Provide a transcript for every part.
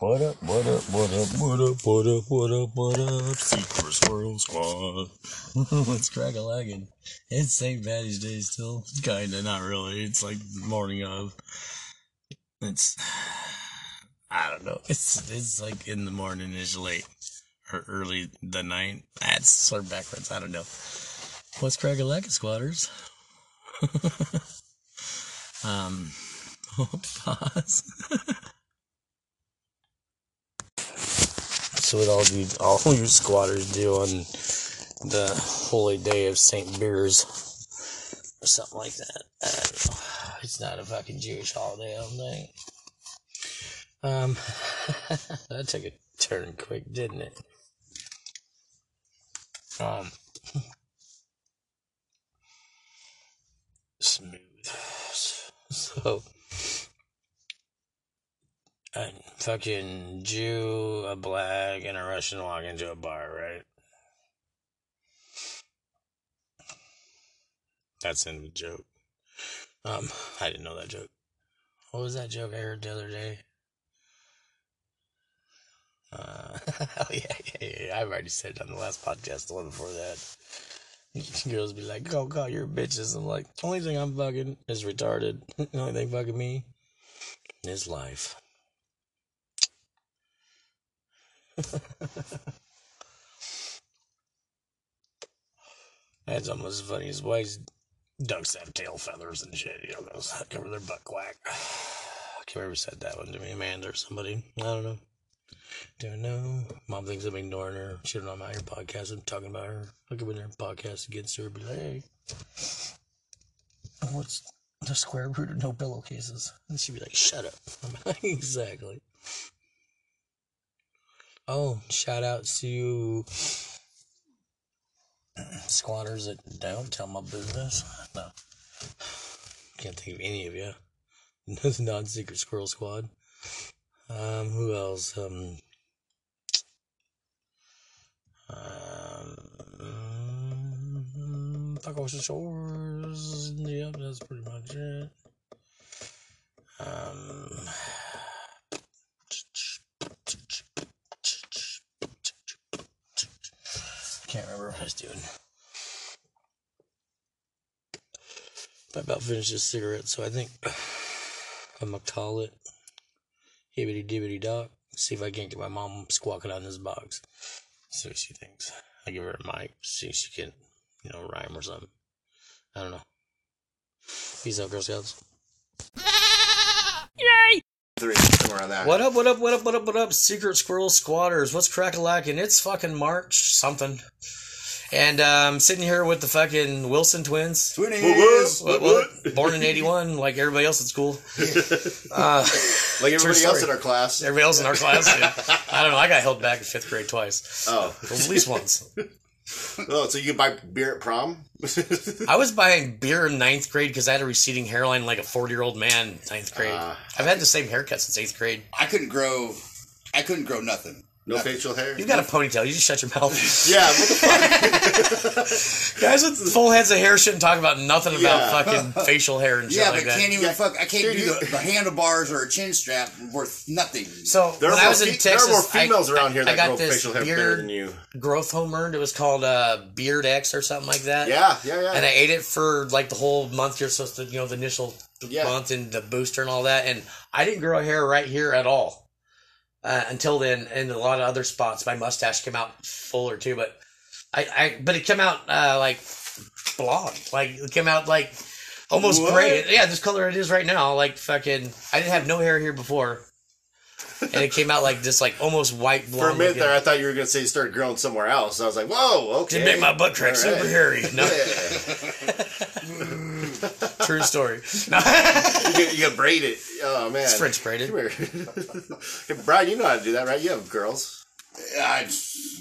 What up, what up, what up, what up, what up, what up, what up, Secret Squirrel Squad. Let's crack a lagging. It's St. Patty's Day still. Kinda, not really. It's like morning of. It's, I don't know. It's, it's like in the morning is late. Or early the night. That's sort of backwards. I don't know. What's crack a lagging, squatters? um, pause. So what all you all you squatters do on the holy day of Saint Beers or something like that. It's not a fucking Jewish holiday, I don't think. Um, that took a turn quick, didn't it? Um, smooth. So, a fucking Jew, a black, and a Russian walk into a bar, right? That's in the joke. Um, I didn't know that joke. What was that joke I heard the other day? Uh, oh yeah, yeah, yeah. I've already said it on the last podcast, the one before that. Girls be like, "Oh God, you're bitches." I'm like, the "Only thing I'm fucking is retarded. the only thing fucking me is life." That's almost as funny as why ducks have tail feathers and shit. You know, those cover their butt quack. I can't remember who said that one to me, Amanda or somebody. I don't know. Don't know. Mom thinks I'm ignoring her. She don't know I'm out here podcasting, talking about her. I'll could win her podcast against her, like, hey, oh, what's the square root of no pillowcases? And she'd be like, shut up. I'm exactly. Oh, shout out to squatters that don't tell my business. No. Can't think of any of you. The non secret squirrel squad. Um, who else? Um, um, Ocean Shores. Yep, that's pretty much it. Um, can't remember what I was doing. I about finished this cigarette, so I think I'm gonna call it hibbity dibbity doc. See if I can't get my mom squawking on this box. See what she thinks. I give her a mic, see if she can, you know, rhyme or something. I don't know. Peace out, Girl Scouts. Three, somewhere around that. What up, what up, what up, what up, what up, Secret Squirrel Squatters? What's crack a lacking? It's fucking March something. And I'm sitting here with the fucking Wilson twins. Twinnies! What, what? Born in 81, like everybody else at school. Uh, Like everybody else in our class. everybody else in our class. yeah. I don't know. I got held back in fifth grade twice. Oh. At least once. oh, so you can buy beer at prom? I was buying beer in ninth grade because I had a receding hairline like a 40 year old man ninth grade. Ah. I've had the same haircut since eighth grade. I couldn't grow. I couldn't grow nothing. No facial hair? You've got a ponytail. You just shut your mouth. Yeah, what the fuck? Guys with full heads of hair shouldn't talk about nothing about Yeah. fucking facial hair and shit Yeah, like but that. can't even Yeah. fuck. I can't Dude, do you- the, the handlebars or a chin strap worth nothing. so There when are, I more, was in fe- Texas, there are more females I, around here I that got grow this facial hair better beard than you. growth hormone. It was called uh, Beard X or something like that. Yeah, yeah, yeah. And I ate it for like the whole month you're supposed to, you know, the initial Yeah. month and the booster and all that. And I didn't grow hair right here at all uh, until then. And a lot of other spots, my mustache came out fuller too. But I, I but it came out uh, like blonde, like it came out like almost What? gray. Yeah, this color it is right now. Like fucking, I didn't have no hair here before. And it came out like this, like almost white blonde. For a minute looking- there, I thought you were going to say you started growing somewhere else. I was like, whoa, okay. to make my butt crack super hairy. No, Yeah. true story. No. you, get, you get braided. Oh, man. It's French braided. Come here. hey, Brian, you know how to do that, right? You have girls. I,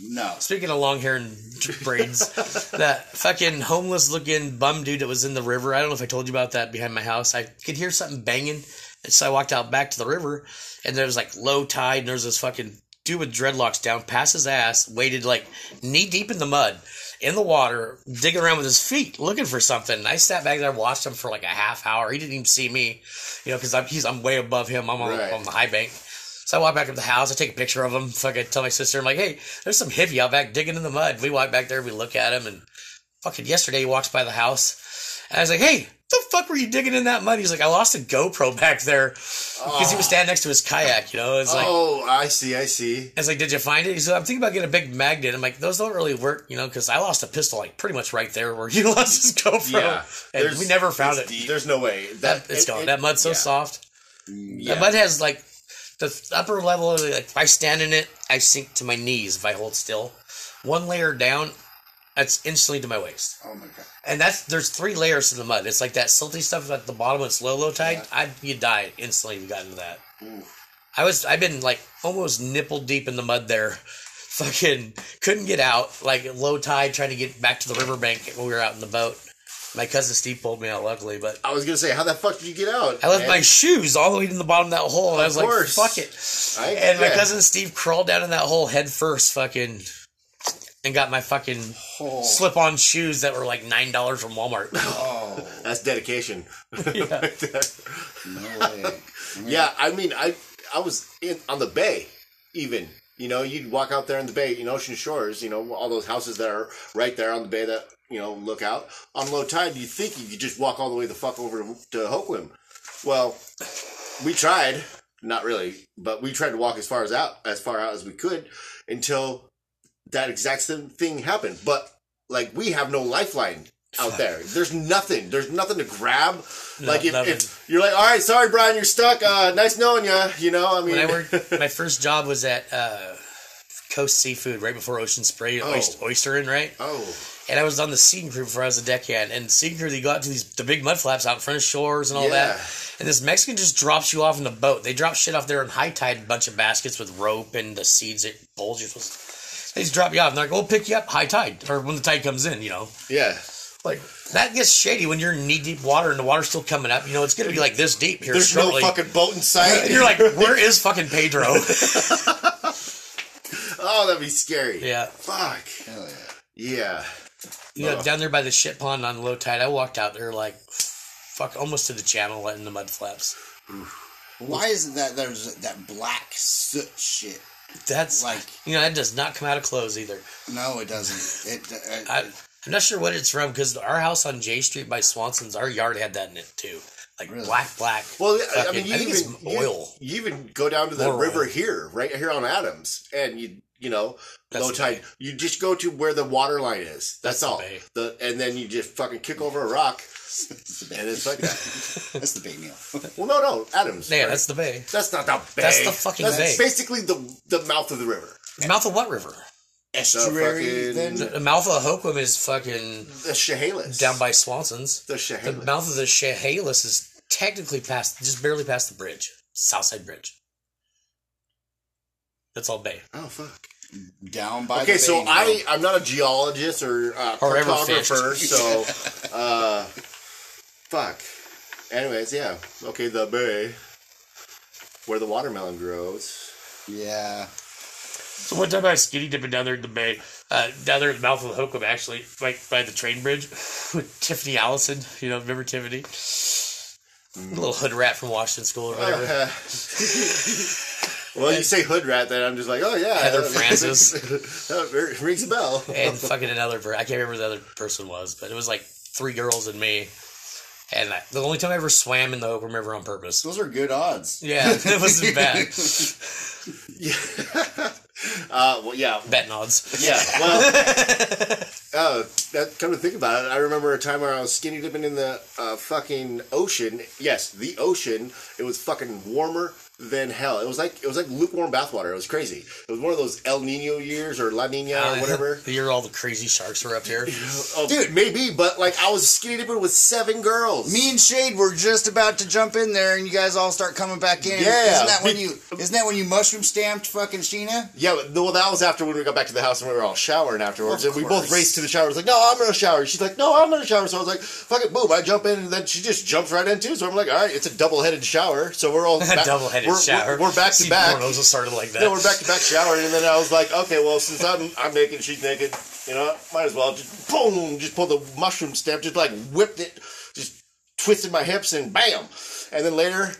no. Speaking of long hair and braids, that fucking homeless looking bum dude that was in the river. I don't know if I told you about that behind my house. I could hear something banging, and so I walked out back to the river, and there was like low tide, and there was this fucking dude with dreadlocks down past his ass, waded like knee deep in the mud, in the water, digging around with his feet, looking for something. And I sat back there, watched him for like a half hour. He didn't even see me, you know, because I'm he's I'm way above him. I'm on, Right. on the high bank. So I walk back up to the house. I take a picture of him. Fucking tell my sister, I'm like, hey, there's some hippie out back digging in the mud. We walk back there. We look at him, and fucking yesterday he walks by the house, and I was like, hey. The fuck were you digging in that mud? He's like, I lost a GoPro back there because he was oh. standing next to his kayak. You know, it's like, oh, I see, I see. I was like, did you find it? He said, I'm thinking about getting a big magnet. I'm like, those don't really work, you know, because I lost a pistol like pretty much right there where he lost his GoPro. Yeah, and we never found it. There's no way That, it's it- gone. it- that mud's so yeah. soft. Mm, yeah. That mud has like the upper level. Of, like, if I stand in it, I sink to my knees if I hold still. One layer down, that's instantly to my waist. Oh my god. And that's there's three layers to the mud. It's like that silty stuff at the bottom. It's low, low tide. I you die instantly. if You got into that. I was I've been like almost nipple deep in the mud there. Fucking couldn't get out. Like low tide, trying to get back to the riverbank when we were out in the boat. My cousin Steve pulled me out, luckily, but I was gonna say, how the fuck did you get out? I left man? my shoes all the way in the bottom of that hole, and I was like, course. "Fuck it." I- And my cousin Steve crawled down in that hole head first, fucking, and got my fucking Oh. slip-on shoes that were like nine dollars from Walmart. Oh That's dedication. Yeah. no way. Yeah, I mean, I I was in on the bay, even. You know, you'd walk out there in the bay, in Ocean Shores. You know, all those houses that are right there on the bay that you know look out on low tide. You think you could just walk all the way the fuck over to, to Hoquiam. Well, we tried, not really, but we tried to walk as far as out as far out as we could until that exact same thing happened. But like, we have no lifeline out there. There's nothing. There's nothing to grab. like if, if you're like, all right, sorry, Brian, you're stuck. Uh, nice knowing you. You know, I mean, when I worked, my first job was at uh, Coast Seafood right before Ocean Spray, Oh. oyster, oystering, right? oh, And I was on the seeing crew before I was a deckhand. And seeing crew, they go out to these the big mud flaps out in front of shores and all Yeah. that. And this Mexican just drops you off in the boat. They drop shit off there in high tide, a bunch of baskets with rope and the seeds that bulge. You're supposed to- They just drop you off. And they're like, "We'll pick you up high tide or when the tide comes in." You know, yeah. like that gets shady when you're in knee deep water and the water's still coming up. You know, it's gonna be like this deep here There's shortly. no fucking boat in sight. and you're like, "Where is fucking Pedro?" oh, that'd be scary. yeah. Fuck. Hell yeah. Yeah. You know, down there by the shit pond on low tide, I walked out there like, fuck, almost to the channel in the mud flaps. Why is it that there's that black soot shit? That's Like- like, you know, that does not come out of clothes either. No, it doesn't. It. uh, I, I'm not sure what it's from because our house on J Street by Swanson's, our yard had that in it too. Like Really? black, black. Well, I- I mean, you I think even it's you- oil. You, even go down to the More river oil. here, right here on Adams, and you you know That's low tide. bay. You just go to where the water line is. That's, That's the all. bay. The and then you just fucking kick over a rock, and it's like that. that's the Bay meal. well, no, no, Adams. yeah, right? that's the bay. that's not the bay. That's the fucking That's bay. basically the the mouth of the river. Mouth of what river? Estuary. fucking- then The mouth of Hoquiam is fucking The Chehalis. down by Swanson's. the The Chehalis. mouth of the Chehalis is technically past, just barely past the bridge, Southside Bridge. That's all bay. oh fuck. Down by. The Okay, so I I'm not a geologist or uh, Or cartographer, so uh, fuck. Anyways, yeah. Okay, the bay where the watermelon grows. Yeah. So one time I was skinny dipping down there in the bay, uh, down there at the mouth of the Hoquiam, actually, right by the train bridge, with Tiffany Allison. You know, remember Tiffany? A little hood rat from Washington School or whatever. Well, you say hood rat, then I'm just like, oh yeah, Heather Francis. that rings a bell. and fucking another I can't remember who the other person was, but it was like three girls and me. And I, the only time I ever swam in the Hoquiam River on purpose. Those are good odds. Yeah, it wasn't bad. Uh, well, yeah, Betting odds. Yeah, well, uh, that come to think about it, I remember a time where I was skinny dipping in the uh, fucking ocean. Yes, the ocean. It was fucking warmer than hell. It was like it was like lukewarm bathwater. It was crazy. It was one of those El Nino years or La Nina or uh, whatever. the year all the crazy sharks were up here. Oh, dude, maybe, but like I was skinny dipping with seven girls. Me and Shade were just about to jump in there, and you guys all start coming back in. Yeah. Isn't that when you? Isn't that when you mushroom stamped fucking Sheena? Yeah, well, that was after when we got back to the house and we were all showering afterwards. And we both raced to the shower. I was like, no, I'm going to shower. She's like, no, I'm going to shower. So I was like, fuck it, boom. I jump in and then she just jumps right in too. So I'm like, all right, it's a double headed shower. So we're all back, We're, shower. We're, we're back to back. Pornos will started like that. Yeah, we're back to back showering. And then I was like, okay, well, since I'm, I'm naked, she's naked, you know, might as well just boom, just pull the mushroom stamp, just like whipped it, just twisted my hips and bam. And then later,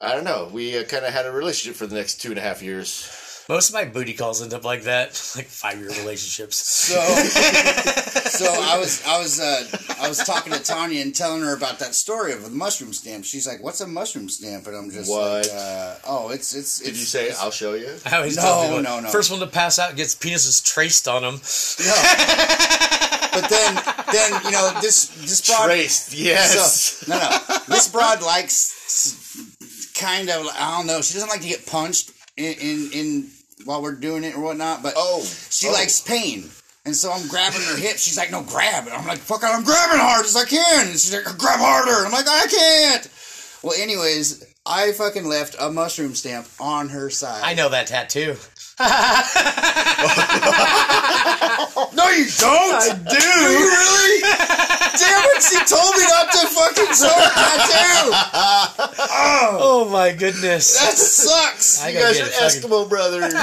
I don't know. We uh, kind of had a relationship for the next two and a half years. Most of my booty calls end up like that, like five year relationships. So, so I was I was uh, I was talking to Tanya and telling her about that story of the mushroom stamp. She's like, "What's a mushroom stamp?" And I'm just What? like, uh, "Oh, it's it's." Did it's, you say it's- I'll show you? I always No, tell no, no. First one to pass out gets penises traced on them. No. but then, then you know this this broad. Traced, yes. So, no, no. This broad likes kind of. I don't know. She doesn't like to get punched in in, in while we're doing it or whatnot. But Oh, she oh. likes pain. And so I'm grabbing her hip. She's like, "No, grab!" And I'm like, "Fuck it, I'm grabbing hard as I can." And she's like, "Grab harder!" And I'm like, "I can't." Well, anyways, I fucking left a mushroom stamp on her side. I know that tattoo. No, you don't. I Do you really? Damn it! She told me not to fucking show her tattoo. Oh my goodness. That sucks. I You guys are it fucking- Eskimo brothers.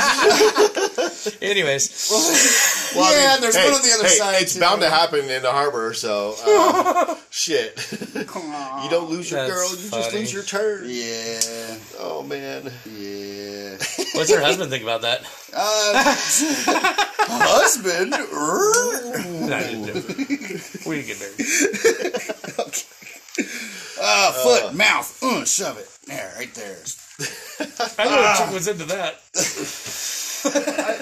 Anyways, Well, I Yeah, mean, and there's hey, one on the other hey, side, It's too. bound to happen in the harbor, so uh, shit. you don't lose your That's girl, you just lose your turn. Yeah, Oh man. yeah. what's her husband think about that? Uh, husband. No, I didn't do it. We didn't get married. Uh, foot, mouth. Uh, shove it. There, right there. I know a chick was into that.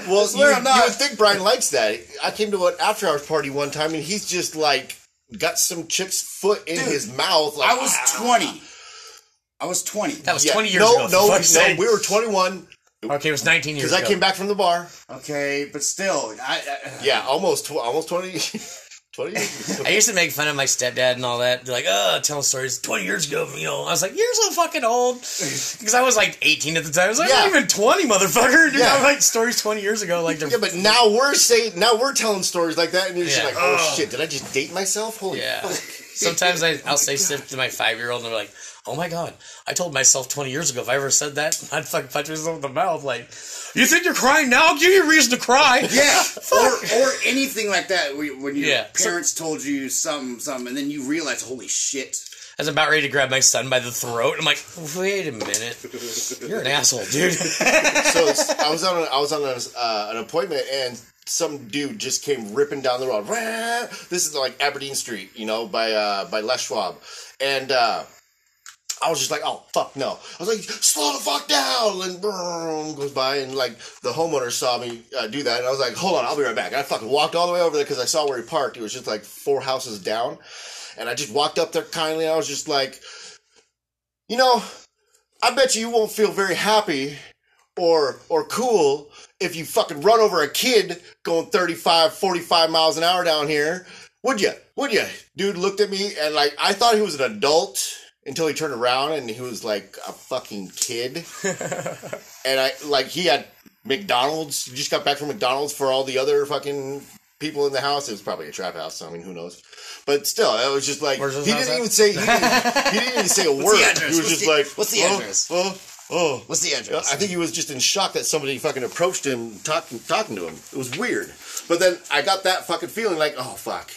Well, swear you, I'm not. you would think Brian likes that. I came to an after hours party one time and he's just like got some chick's foot in Dude, his mouth. Like, I was ah. 20. I was 20. That was Yeah, 20 years no, ago. for No, no, sake. we were 21 Okay, it was 19 years because. I came back from the bar. Okay, but still, I, I Yeah, almost, tw- almost 20, 20 years ago. I used to make fun of my stepdad and all that. They're like, oh, telling stories 20 years ago. You know, I was like, you're so fucking old. Because I was like 18 at the time. I was like, I'm not even 20, motherfucker. Dude, Yeah. I'm like stories 20 years ago. Like. Yeah, but now we're saying, now we're telling stories like that, and you're just Yeah. like, oh shit, did I just date myself? Holy Yeah. fuck. Sometimes I, I'll say stuff to my five year old and they're like, oh my god, I told myself 20 years ago if I ever said that, I'd fucking punch myself in the mouth. Like, you think you're crying now? I'll give you a reason to cry. yeah, or or anything like that when your Yeah. parents told you something, something, and then you realize, holy shit. I was about ready to grab my son by the throat. I'm like, wait a minute. You're an asshole, dude. so I was on, a, I was on a, uh, an appointment, and some dude just came ripping down the road. This is like Aberdeen Street, you know, by uh, by Les Schwab, and. uh I was just like, oh fuck no! I was like, slow the fuck down, and boom goes by, and like the homeowner saw me uh, do that, and I was like, hold on, I'll be right back. And I fucking walked all the way over there because I saw where he parked. It was just like four houses down, and I just walked up there kindly. I was just like, you know, I bet you you won't feel very happy or or cool if you fucking run over a kid going 35 45 miles an hour down here would you would you dude looked at me and like i thought he was an adult until he turned around and he was like a fucking kid. And i like he had mcdonald's he just got back from mcdonald's for all the other fucking people in the house. It was probably a trap house so i mean who knows? But still it was just like he didn't even say he didn't, he didn't even say a word. he was What's just the- like what's the "Oh, address?" oh, oh Oh, what's the address? I think he was just in shock that somebody fucking approached him, talking talking to him. It was weird. But then I got that fucking feeling like, oh fuck,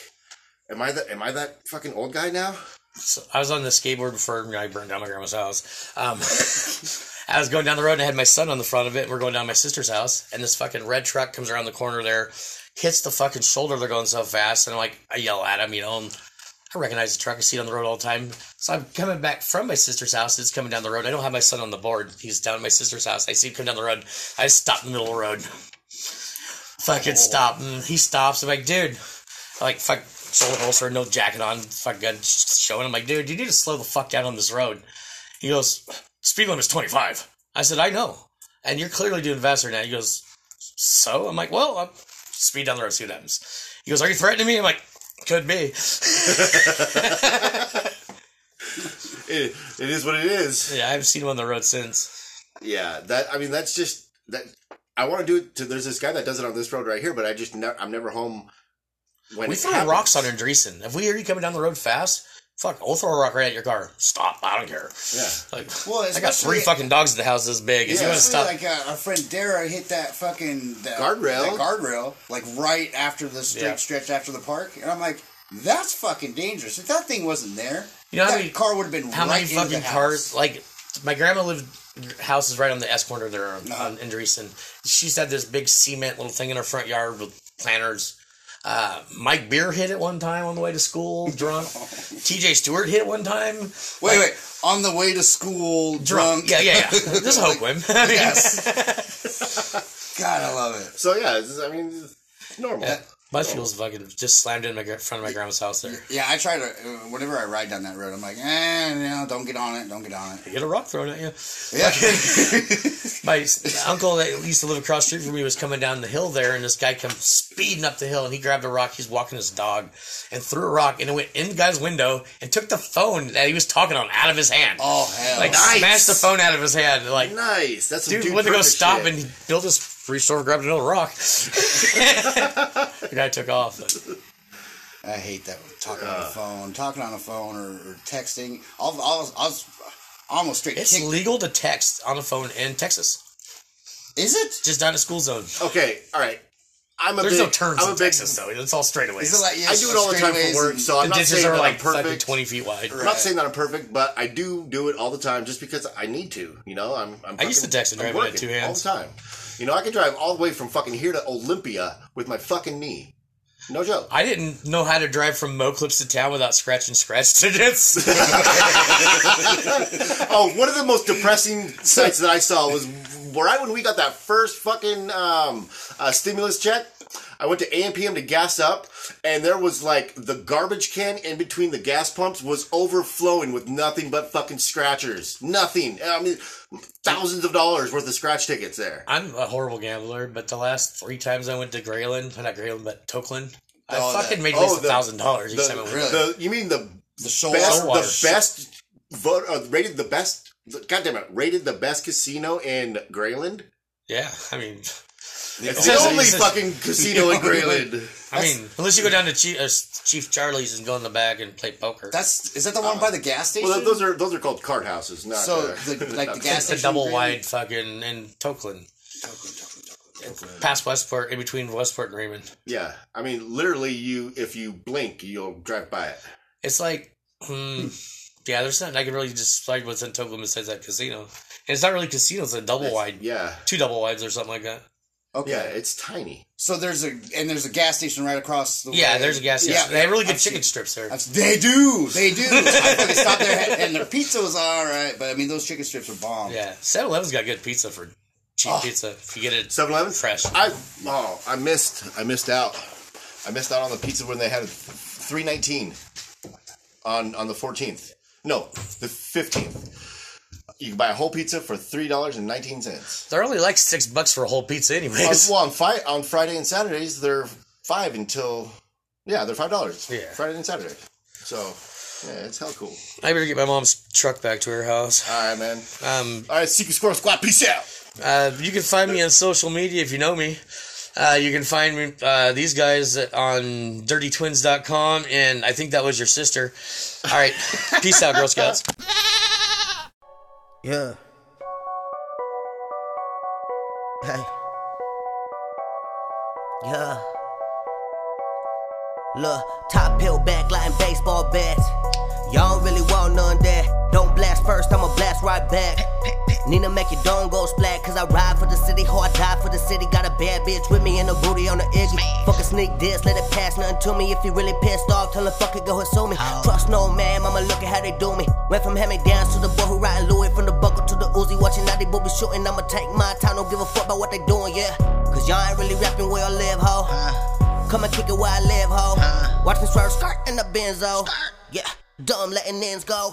am I that am I that fucking old guy now? So I was on the skateboard before I burned down my grandma's house. Um, I was going down the road and I had my son on the front of it. And we're going down my sister's house, and this fucking red truck comes around the corner there, hits the fucking shoulder. They're going so fast, and I'm like, I yell at him, you know. And I recognize the truck. I see it on the road all the time. So I'm coming back from my sister's house. It's coming down the road. I don't have my son on the board. He's down at my sister's house. I see him come down the road. I stop in the middle of the road. Fucking oh. stop. And he stops. I'm like, dude. I'm like, fuck, shoulder holster, no jacket on, fuck gun showing. I'm like, dude, you need to slow the fuck down on this road. He goes, speed limit's 25. I said, I know. And you're clearly doing faster now. He goes, so? I'm like, well, I'll speed down the road, see what happens. He goes, are you threatening me? I'm like, could be. It, it is what it is. Yeah, I haven't seen him on the road since. Yeah, that I mean that's just that. I want to do it. To, there's this guy that does it on this road right here, but I just ne- I'm never home. When We throw rocks on Andreessen. If we hear you coming down the road fast, fuck, we'll throw a rock right at your car. Stop, I don't care. Yeah. Like, Well, I got three fucking dogs at the house this big. If you Yeah. want to stop, like uh, our friend Dara hit that fucking that, Guardrail. that guardrail, like right after the straight Yeah. stretch after the park, and I'm like, that's fucking dangerous. If that thing wasn't there, You know how that many- car would have been how right many into the fucking house. cars? Like my grandma lived house is right on the S corner there on, on in Dreesen. She used to this big cement little thing in her front yard with planters. Uh, Mike Beer hit it one time on the way to school, drunk. TJ Stewart hit it one time, Wait, wait. On the way to school, drunk. Yeah, yeah, yeah. This is hope win. Yes. God, I love it. So yeah, it's, I mean, normal. yeah. My fuel's fucking just slammed in my front of my grandma's house there. Yeah, I try to. Uh, whenever I ride down that road, I'm like, eh, no, don't get on it. Don't get on it. You get a rock thrown at you. Yeah. My uncle that used to live across the street from me was coming down the hill there, and this guy comes speeding up the hill, and he grabbed a rock. He's walking his dog, and threw a rock, and it went in the guy's window, and took the phone that he was talking on out of his hand. oh hell. like nice. smashed the phone out of his hand. Like Nice. That's some dude, dude went to go stop shit. and he built his free store, grabbed another rock. the guy took off. But I hate that talking on the phone, talking on the phone or, or texting. I'll, I'll, I'll almost straight it's kick. legal to text on the phone in Texas, Is it? just not a school zone. Okay, all right. I'm a There's big, no turns I'm in a big, Texas though. It's all straightaways. Is it like yeah, I do it all the time for work, so I'm not saying are that like I'm fucking perfect. twenty feet wide. I'm not saying that I'm perfect, but I do do it all the time just because I need to. You know, I'm. I'm I used to text and I'm drive it at working two hands. all the time. You know, I can drive all the way from fucking here to Olympia with my fucking knee. No joke. I didn't know how to drive from Moclips to town without scratching scratch tickets. oh, one of the most depressing sights that I saw was right when we got that first fucking um, uh, stimulus check. I went to AMPM to gas up, and there was like the garbage can in between the gas pumps was overflowing with nothing but fucking scratchers. Nothing. I mean, thousands of dollars worth of scratch tickets there. I'm a horrible gambler, but the last three times I went to Grayland, not Grayland, but Tokeland, I Oh, fucking that- made at least oh, a thousand dollars each The, time I went. Really? the- you mean the The show best, the best vote, uh, rated the best. God damn it! Rated the best casino in Grayland. Yeah, I mean, It's the says- only says- fucking casino in Grayland. I mean, unless you go down to Chief, uh, Chief Charlie's and go in the back and play poker. That's is that the one by the gas station? Well, those are those are called card houses, not so uh, the, like the not- gas it's the station. double in wide fucking in Tokeland, past Westport, in between Westport and Raymond. Yeah, I mean, literally, you if you blink, you'll drive by it. It's like, hmm, yeah, there's nothing I can really describe what's in Tokeland besides that casino. And it's not really a casino; it's a double wide, Yeah, two double wides or something like that. Okay. yeah, it's tiny. So there's a and there's a gas station right across the Yeah, way. there's a gas station. Yeah, they have really good I've chicken seen- strips there. I've- They do, they do. I fucking stopped there, and their pizza was all right, but I mean those chicken strips are bomb. Yeah, 7-Eleven's got good pizza for cheap Oh. pizza if you get it 7-Eleven? fresh. I oh, I missed, I missed out. I missed out on the pizza when they had three nineteen on on the fourteenth. No, the fifteenth. You can buy a whole pizza for three dollars and nineteen cents. They're only like six bucks for a whole pizza, anyways. Well, on, fi- on Friday and Saturdays, they're five until yeah, they're five dollars. Yeah. Friday and Saturday. So yeah, it's hell cool. I better get my mom's truck back to her house. All right, man. Um, All right, Secret Squirrel Squad, peace out. uh, you can find me on social media if you know me. Uh, you can find me, uh, these guys on dirtytwins.com, and I think that was your sister. All right, peace out, Girl Scouts. Yeah. Hey. Yeah. Look, top pill back, lying baseball bats. Y'all really want none that. Don't first, I'ma blast right back. Nina make your dome go splat, cause I ride for the city, ho, I die for the city. Got a bad bitch with me and a booty on the iggy. Fuck a sneak this, let it pass nothing to me. If you really pissed off, tell him fuck it, go and sue me. Oh. Trust no man, mama, look at how they do me. Went from hand me downs to the boy who riding Louis, from the buckle to the Uzi, watching how they boobies shooting. I'ma take my time, don't give a fuck about what they doing, yeah. Cause y'all ain't really rapping where I live, ho. Come and kick it where I live, ho. Watch me swerve skirt in the benzo. Yeah, dumb letting ends go.